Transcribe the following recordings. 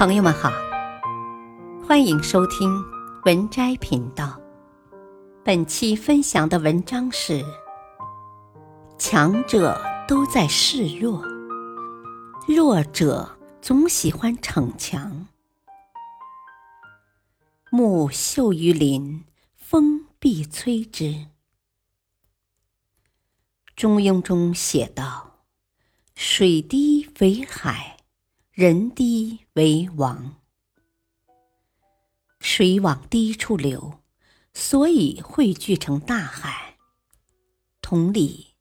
朋友们好，欢迎收听文摘频道。本期分享的文章是：强者都在示弱，弱者总喜欢逞强。木秀于林，风必摧之。中庸中写道：“水滴为海。”人低为王，水往低处流，所以汇聚成大海。同理，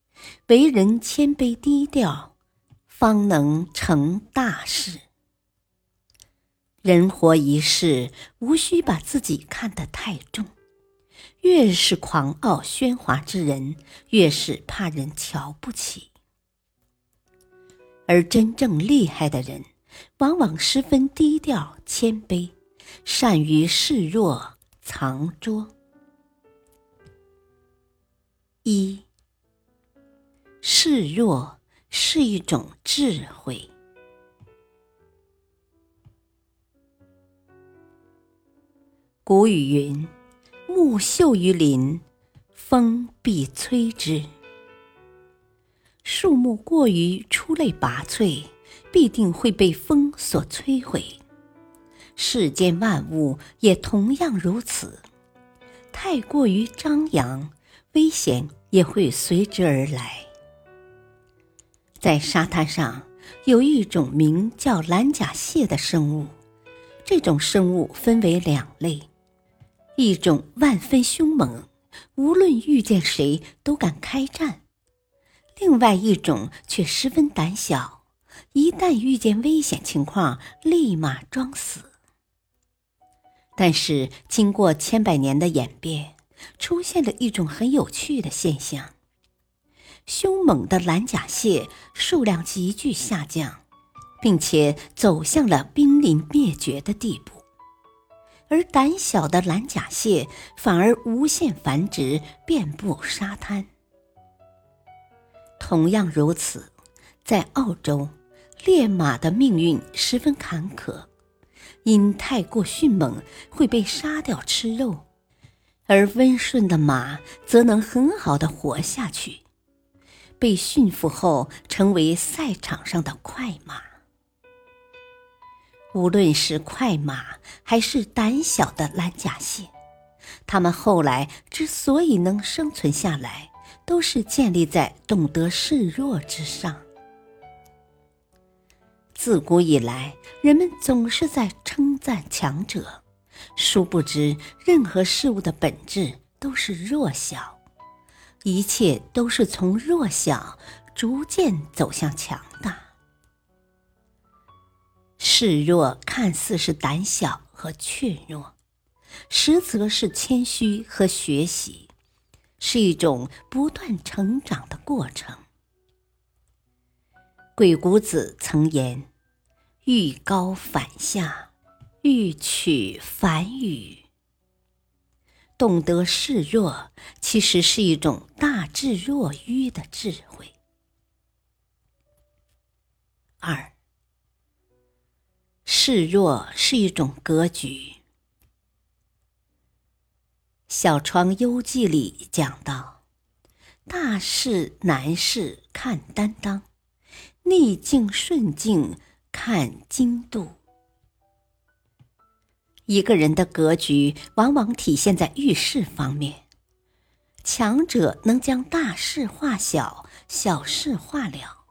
为人谦卑低调，方能成大事。人活一世，无需把自己看得太重。越是狂傲喧哗之人，越是怕人瞧不起。而真正厉害的人。往往十分低调谦卑，善于示弱藏拙。一，示弱是一种智慧。古语云：“木秀于林，风必摧之。”树木过于出类拔萃。必定会被风所摧毁，世间万物也同样如此。太过于张扬，危险也会随之而来。在沙滩上有一种名叫蓝甲蟹的生物，这种生物分为两类：一种万分凶猛，无论遇见谁都敢开战；另外一种却十分胆小。一旦遇见危险情况，立马装死。但是经过千百年的演变，出现了一种很有趣的现象：凶猛的蓝甲蟹数量急剧下降，并且走向了濒临灭绝的地步；而胆小的蓝甲蟹反而无限繁殖，遍布沙滩。同样如此，在澳洲。烈马的命运十分坎坷，因太过迅猛会被杀掉吃肉，而温顺的马则能很好的活下去，被驯服后成为赛场上的快马。无论是快马还是胆小的蓝甲蟹，它们后来之所以能生存下来，都是建立在懂得示弱之上。自古以来，人们总是在称赞强者，殊不知任何事物的本质都是弱小，一切都是从弱小逐渐走向强大。示弱看似是胆小和怯弱，实则是谦虚和学习，是一种不断成长的过程。鬼谷子曾言。欲高反下，欲取反予。懂得示弱，其实是一种大智若愚的智慧。二，示弱是一种格局。《小窗幽记》里讲到：“大事难事看担当，逆境顺境。”看精度，一个人的格局往往体现在遇事方面。强者能将大事化小，小事化了；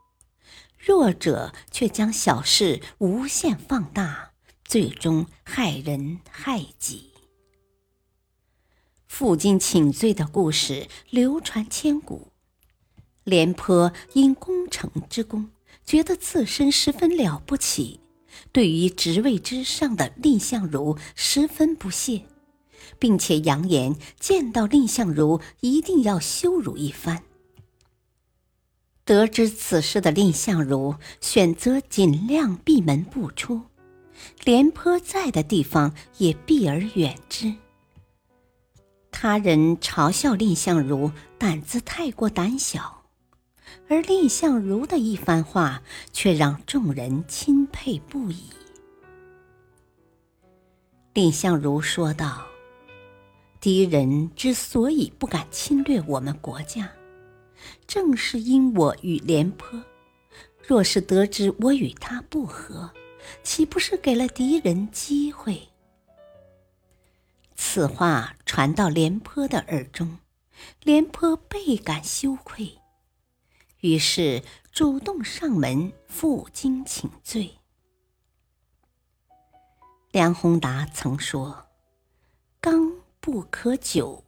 弱者却将小事无限放大，最终害人害己。负荆请罪的故事流传千古，廉颇因攻城之功。觉得自身十分了不起，对于职位之上的蔺相如十分不屑，并且扬言见到蔺相如一定要羞辱一番。得知此事的蔺相如选择尽量闭门不出，廉颇在的地方也避而远之。他人嘲笑蔺相如胆子太过胆小。而蔺相如的一番话，却让众人钦佩不已。蔺相如说道：“敌人之所以不敢侵略我们国家，正是因我与廉颇。若是得知我与他不和，岂不是给了敌人机会？”此话传到廉颇的耳中，廉颇倍感羞愧，于是主动上门负荆请罪。梁宏达曾说：“刚不可久，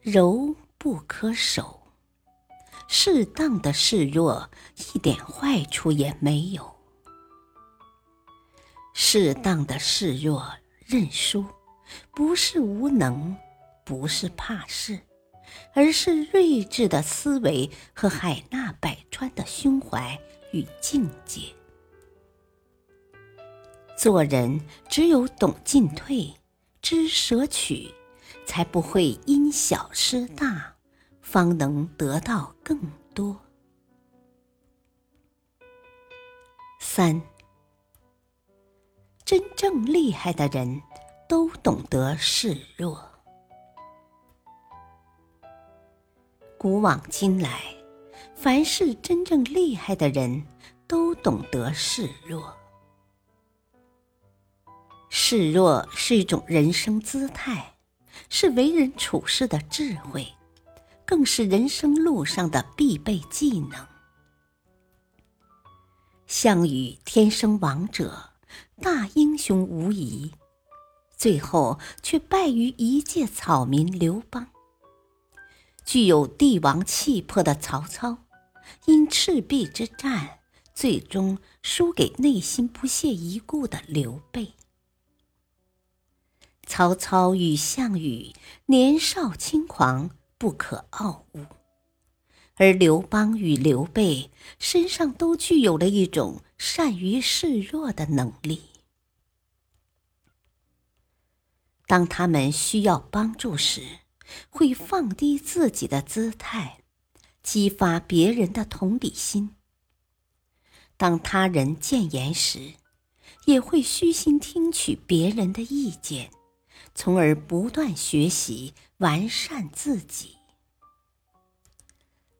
柔不可守。适当的示弱，一点坏处也没有。适当的示弱、认输，不是无能，不是怕事，而是睿智的思维和海纳百川的胸怀与境界。”做人只有懂进退，知舍取，才不会因小失大，方能得到更多。三，真正厉害的人都懂得示弱。古往今来，凡是真正厉害的人都懂得示弱。示弱是一种人生姿态，是为人处事的智慧，更是人生路上的必备技能。项羽天生王者，大英雄无疑，最后却败于一介草民刘邦。具有帝王气魄的曹操，因赤壁之战，最终输给内心不屑一顾的刘备。曹操与项羽年少轻狂，不可傲物；而刘邦与刘备身上都具有了一种善于示弱的能力。当他们需要帮助时，会放低自己的姿态，激发别人的同理心；当他人谏言时，也会虚心听取别人的意见。从而不断学习完善自己。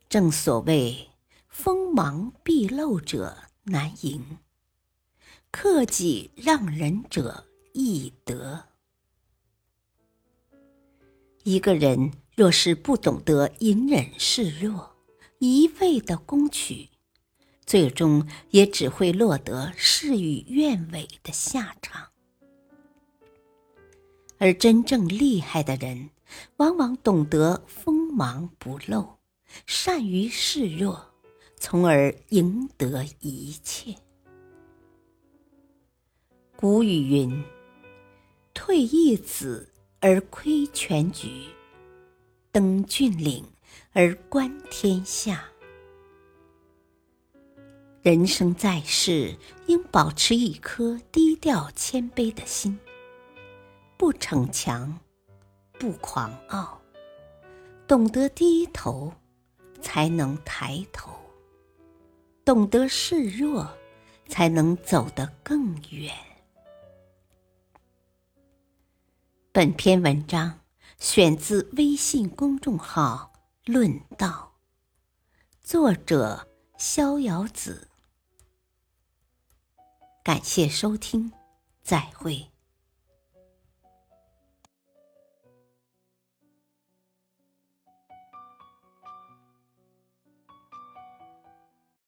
正所谓“锋芒毕露者难迎，克己让人者易得”。一个人若是不懂得隐忍示弱，一味的攻取，最终也只会落得事与愿违的下场。而真正厉害的人，往往懂得锋芒不露，善于示弱，从而赢得一切。古语云：“退一子而窥全局，登峻岭而观天下。”人生在世，应保持一颗低调谦卑的心。不逞强，不狂傲，懂得低头，才能抬头；懂得示弱，才能走得更远。本篇文章选自微信公众号“论道”，作者逍遥子。感谢收听，再会。